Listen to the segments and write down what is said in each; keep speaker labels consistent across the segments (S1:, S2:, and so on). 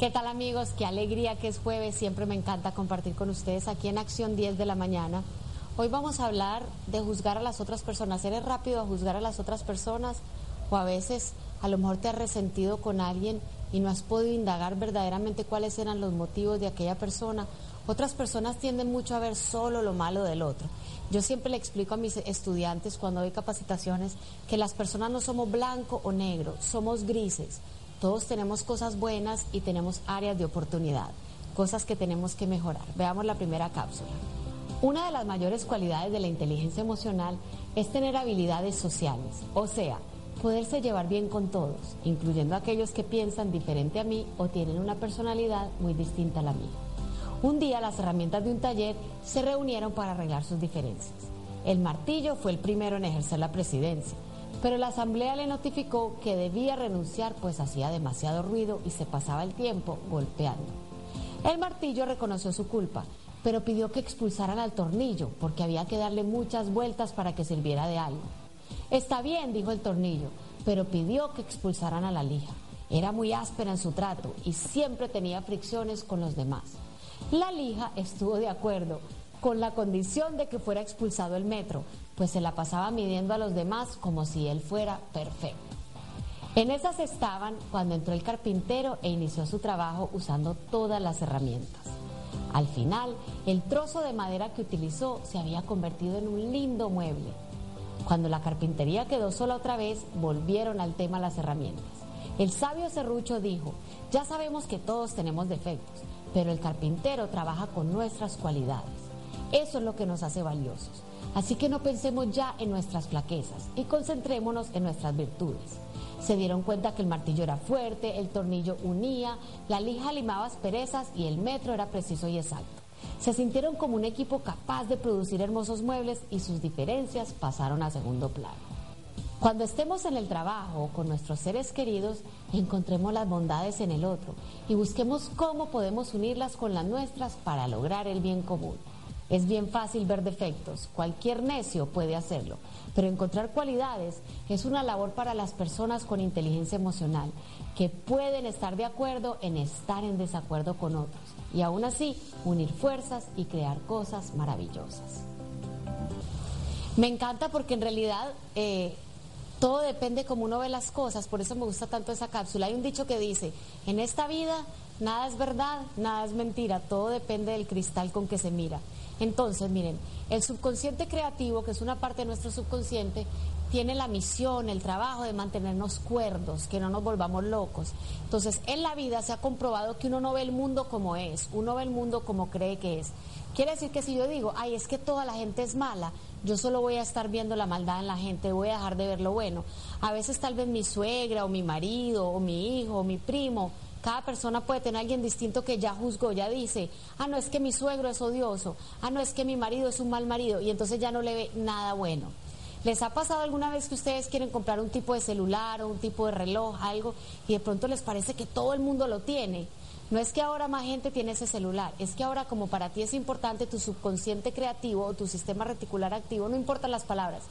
S1: ¿Qué tal amigos? Qué alegría que es jueves. Siempre me encanta compartir con ustedes aquí en Acción 10 de la mañana. Hoy vamos a hablar de juzgar a las otras personas. ¿Eres rápido a juzgar a las otras personas? O a veces a lo mejor te has resentido con alguien y no has podido indagar verdaderamente cuáles eran los motivos de aquella persona. Otras personas tienden mucho a ver solo lo malo del otro. Yo siempre le explico a mis estudiantes cuando doy capacitaciones que las personas no somos blanco o negro, somos grises. Todos tenemos cosas buenas y tenemos áreas de oportunidad, cosas que tenemos que mejorar. Veamos la primera cápsula. Una de las mayores cualidades de la inteligencia emocional es tener habilidades sociales, o sea, poderse llevar bien con todos, incluyendo aquellos que piensan diferente a mí o tienen una personalidad muy distinta a la mía. Un día las herramientas de un taller se reunieron para arreglar sus diferencias. El martillo fue el primero en ejercer la presidencia pero la asamblea le notificó que debía renunciar pues hacía demasiado ruido y se pasaba el tiempo golpeando. El martillo reconoció su culpa, pero pidió que expulsaran al tornillo porque había que darle muchas vueltas para que sirviera de algo. Está bien, dijo el tornillo, pero pidió que expulsaran a la lija. Era muy áspera en su trato y siempre tenía fricciones con los demás. La lija estuvo de acuerdo, con la condición de que fuera expulsado el metro, pues se la pasaba midiendo a los demás como si él fuera perfecto. En esas estaban cuando entró el carpintero e inició su trabajo usando todas las herramientas. Al final, el trozo de madera que utilizó se había convertido en un lindo mueble. Cuando la carpintería quedó sola otra vez, volvieron al tema las herramientas. El sabio serrucho dijo, ya sabemos que todos tenemos defectos, pero el carpintero trabaja con nuestras cualidades. Eso es lo que nos hace valiosos. Así que no pensemos ya en nuestras flaquezas y concentrémonos en nuestras virtudes. Se dieron cuenta que el martillo era fuerte, el tornillo unía, la lija limaba asperezas y el metro era preciso y exacto. Se sintieron como un equipo capaz de producir hermosos muebles y sus diferencias pasaron a segundo plano. Cuando estemos en el trabajo con nuestros seres queridos, encontremos las bondades en el otro y busquemos cómo podemos unirlas con las nuestras para lograr el bien común. Es bien fácil ver defectos, cualquier necio puede hacerlo, pero encontrar cualidades es una labor para las personas con inteligencia emocional, que pueden estar de acuerdo en estar en desacuerdo con otros y aún así unir fuerzas y crear cosas maravillosas. Me encanta porque en realidad eh, todo depende como uno ve las cosas, por eso me gusta tanto esa cápsula. Hay un dicho que dice, en esta vida nada es verdad, nada es mentira, todo depende del cristal con que se mira. Entonces, miren, el subconsciente creativo, que es una parte de nuestro subconsciente, tiene la misión, el trabajo de mantenernos cuerdos, que no nos volvamos locos. Entonces, en la vida se ha comprobado que uno no ve el mundo como es, uno ve el mundo como cree que es. Quiere decir que si yo digo, ay, es que toda la gente es mala, yo solo voy a estar viendo la maldad en la gente, voy a dejar de ver lo bueno. A veces tal vez mi suegra o mi marido o mi hijo o mi primo cada persona puede tener a alguien distinto que ya juzgó, ya dice, ah, no es que mi suegro es odioso, ah, no es que mi marido es un mal marido, y entonces ya no le ve nada bueno. ¿Les ha pasado alguna vez que ustedes quieren comprar un tipo de celular o un tipo de reloj, algo, y de pronto les parece que todo el mundo lo tiene? No es que ahora más gente tiene ese celular, es que ahora como para ti es importante tu subconsciente creativo o tu sistema reticular activo, no importan las palabras,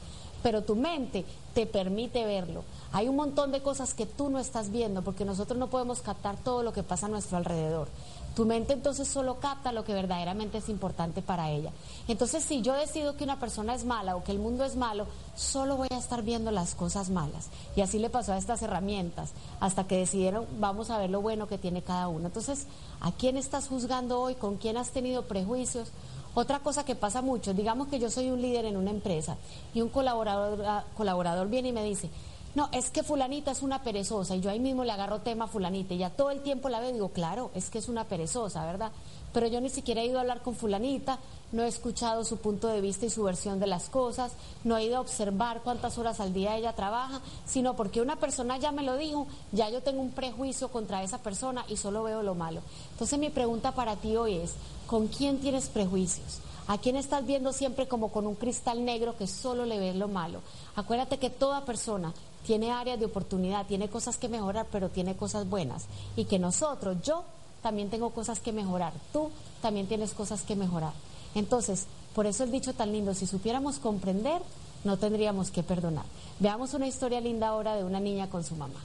S1: pero tu mente te permite verlo. Hay un montón de cosas que tú no estás viendo porque nosotros no podemos captar todo lo que pasa a nuestro alrededor. Tu mente entonces solo capta lo que verdaderamente es importante para ella. Entonces, si yo decido que una persona es mala o que el mundo es malo, solo voy a estar viendo las cosas malas. Y así le pasó a estas herramientas, hasta que decidieron, vamos a ver lo bueno que tiene cada uno. Entonces, ¿a quién estás juzgando hoy? ¿Con quién has tenido prejuicios? Otra cosa que pasa mucho, digamos que yo soy un líder en una empresa y un colaborador, ah, colaborador viene y me dice, no, es que fulanita es una perezosa y yo ahí mismo le agarro tema a fulanita y ya todo el tiempo la veo y digo, claro, es que es una perezosa, ¿verdad? Pero yo ni siquiera he ido a hablar con fulanita, no he escuchado su punto de vista y su versión de las cosas, no he ido a observar cuántas horas al día ella trabaja, sino porque una persona ya me lo dijo, ya yo tengo un prejuicio contra esa persona y solo veo lo malo. Entonces mi pregunta para ti hoy es, ¿con quién tienes prejuicios? ¿A quién estás viendo siempre como con un cristal negro que solo le ves lo malo? Acuérdate que toda persona tiene áreas de oportunidad, tiene cosas que mejorar, pero tiene cosas buenas. Y que nosotros, yo también tengo cosas que mejorar, tú también tienes cosas que mejorar. Entonces, por eso el dicho tan lindo, si supiéramos comprender, no tendríamos que perdonar. Veamos una historia linda ahora de una niña con su mamá.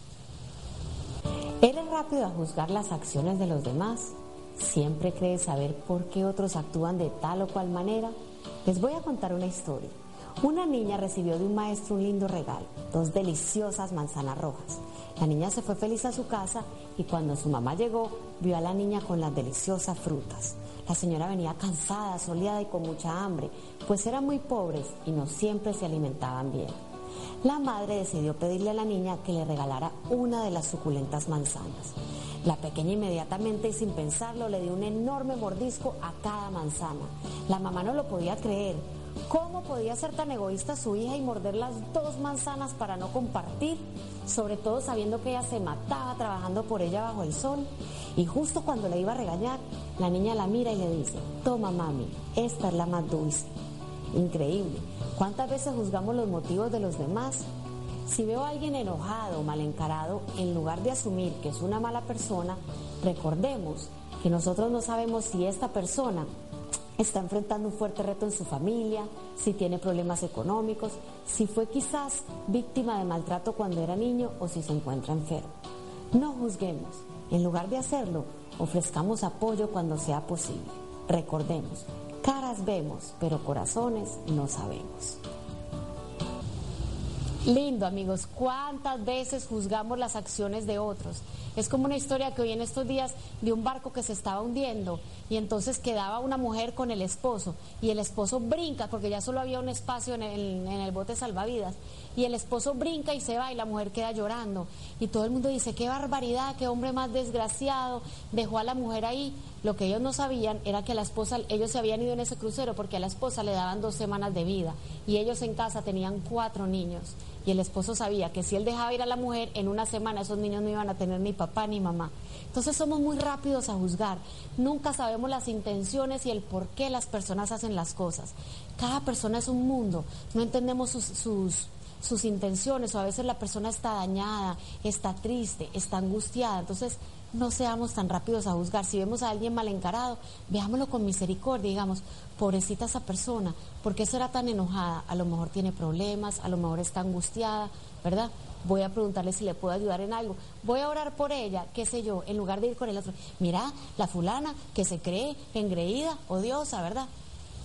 S1: ¿Eres rápido a juzgar las acciones de los demás? ¿Siempre crees saber por qué otros actúan de tal o cual manera? Les voy a contar una historia. Una niña recibió de un maestro un lindo regalo, dos deliciosas manzanas rojas. La niña se fue feliz a su casa y cuando su mamá llegó, vio a la niña con las deliciosas frutas. La señora venía cansada, soleada y con mucha hambre, pues eran muy pobres y no siempre se alimentaban bien. La madre decidió pedirle a la niña que le regalara una de las suculentas manzanas. La pequeña inmediatamente y sin pensarlo le dio un enorme mordisco a cada manzana. La mamá no lo podía creer. ¿Cómo podía ser tan egoísta su hija y morder las dos manzanas para no compartir? Sobre todo sabiendo que ella se mataba trabajando por ella bajo el sol. Y justo cuando le iba a regañar, la niña la mira y le dice, toma mami, esta es la más dulce. Increíble. ¿Cuántas veces juzgamos los motivos de los demás? Si veo a alguien enojado o mal encarado, en lugar de asumir que es una mala persona, recordemos que nosotros no sabemos si esta persona está enfrentando un fuerte reto en su familia, si tiene problemas económicos, si fue quizás víctima de maltrato cuando era niño o si se encuentra enfermo. No juzguemos. En lugar de hacerlo, ofrezcamos apoyo cuando sea posible. Recordemos, caras vemos, pero corazones no sabemos. Lindo amigos, ¿cuántas veces juzgamos las acciones de otros? Es como una historia que hoy en estos días de un barco que se estaba hundiendo y entonces quedaba una mujer con el esposo y el esposo brinca porque ya solo había un espacio en el, en el bote salvavidas y el esposo brinca y se va y la mujer queda llorando y todo el mundo dice, qué barbaridad, qué hombre más desgraciado, dejó a la mujer ahí. Lo que ellos no sabían era que a la esposa, ellos se habían ido en ese crucero porque a la esposa le daban dos semanas de vida y ellos en casa tenían cuatro niños y el esposo sabía que si él dejaba ir a la mujer, en una semana esos niños no iban a tener ni papá ni mamá. Entonces somos muy rápidos a juzgar. Nunca sabemos las intenciones y el por qué las personas hacen las cosas. Cada persona es un mundo. No entendemos sus, sus, sus intenciones o a veces la persona está dañada, está triste, está angustiada. Entonces no seamos tan rápidos a juzgar. Si vemos a alguien mal encarado, veámoslo con misericordia, digamos, pobrecita esa persona, ¿por qué será tan enojada? A lo mejor tiene problemas, a lo mejor está angustiada, ¿verdad? Voy a preguntarle si le puedo ayudar en algo. Voy a orar por ella, qué sé yo, en lugar de ir con el otro. Mira, la fulana que se cree engreída, odiosa, ¿verdad?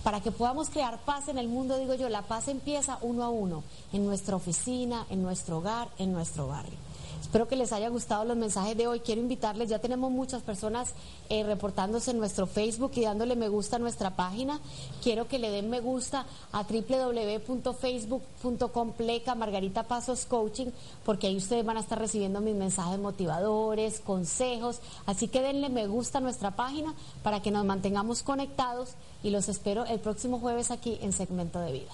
S1: Para que podamos crear paz en el mundo, digo yo, la paz empieza uno a uno, en nuestra oficina, en nuestro hogar, en nuestro barrio. Espero que les haya gustado los mensajes de hoy. Quiero invitarles, ya tenemos muchas personas eh, reportándose en nuestro Facebook y dándole me gusta a nuestra página. Quiero que le den me gusta a www.facebook.com pleca Margarita Pasos Coaching, porque ahí ustedes van a estar recibiendo mis mensajes motivadores, consejos. Así que denle me gusta a nuestra página para que nos mantengamos conectados y los espero el próximo jueves aquí en Segmento de Vida.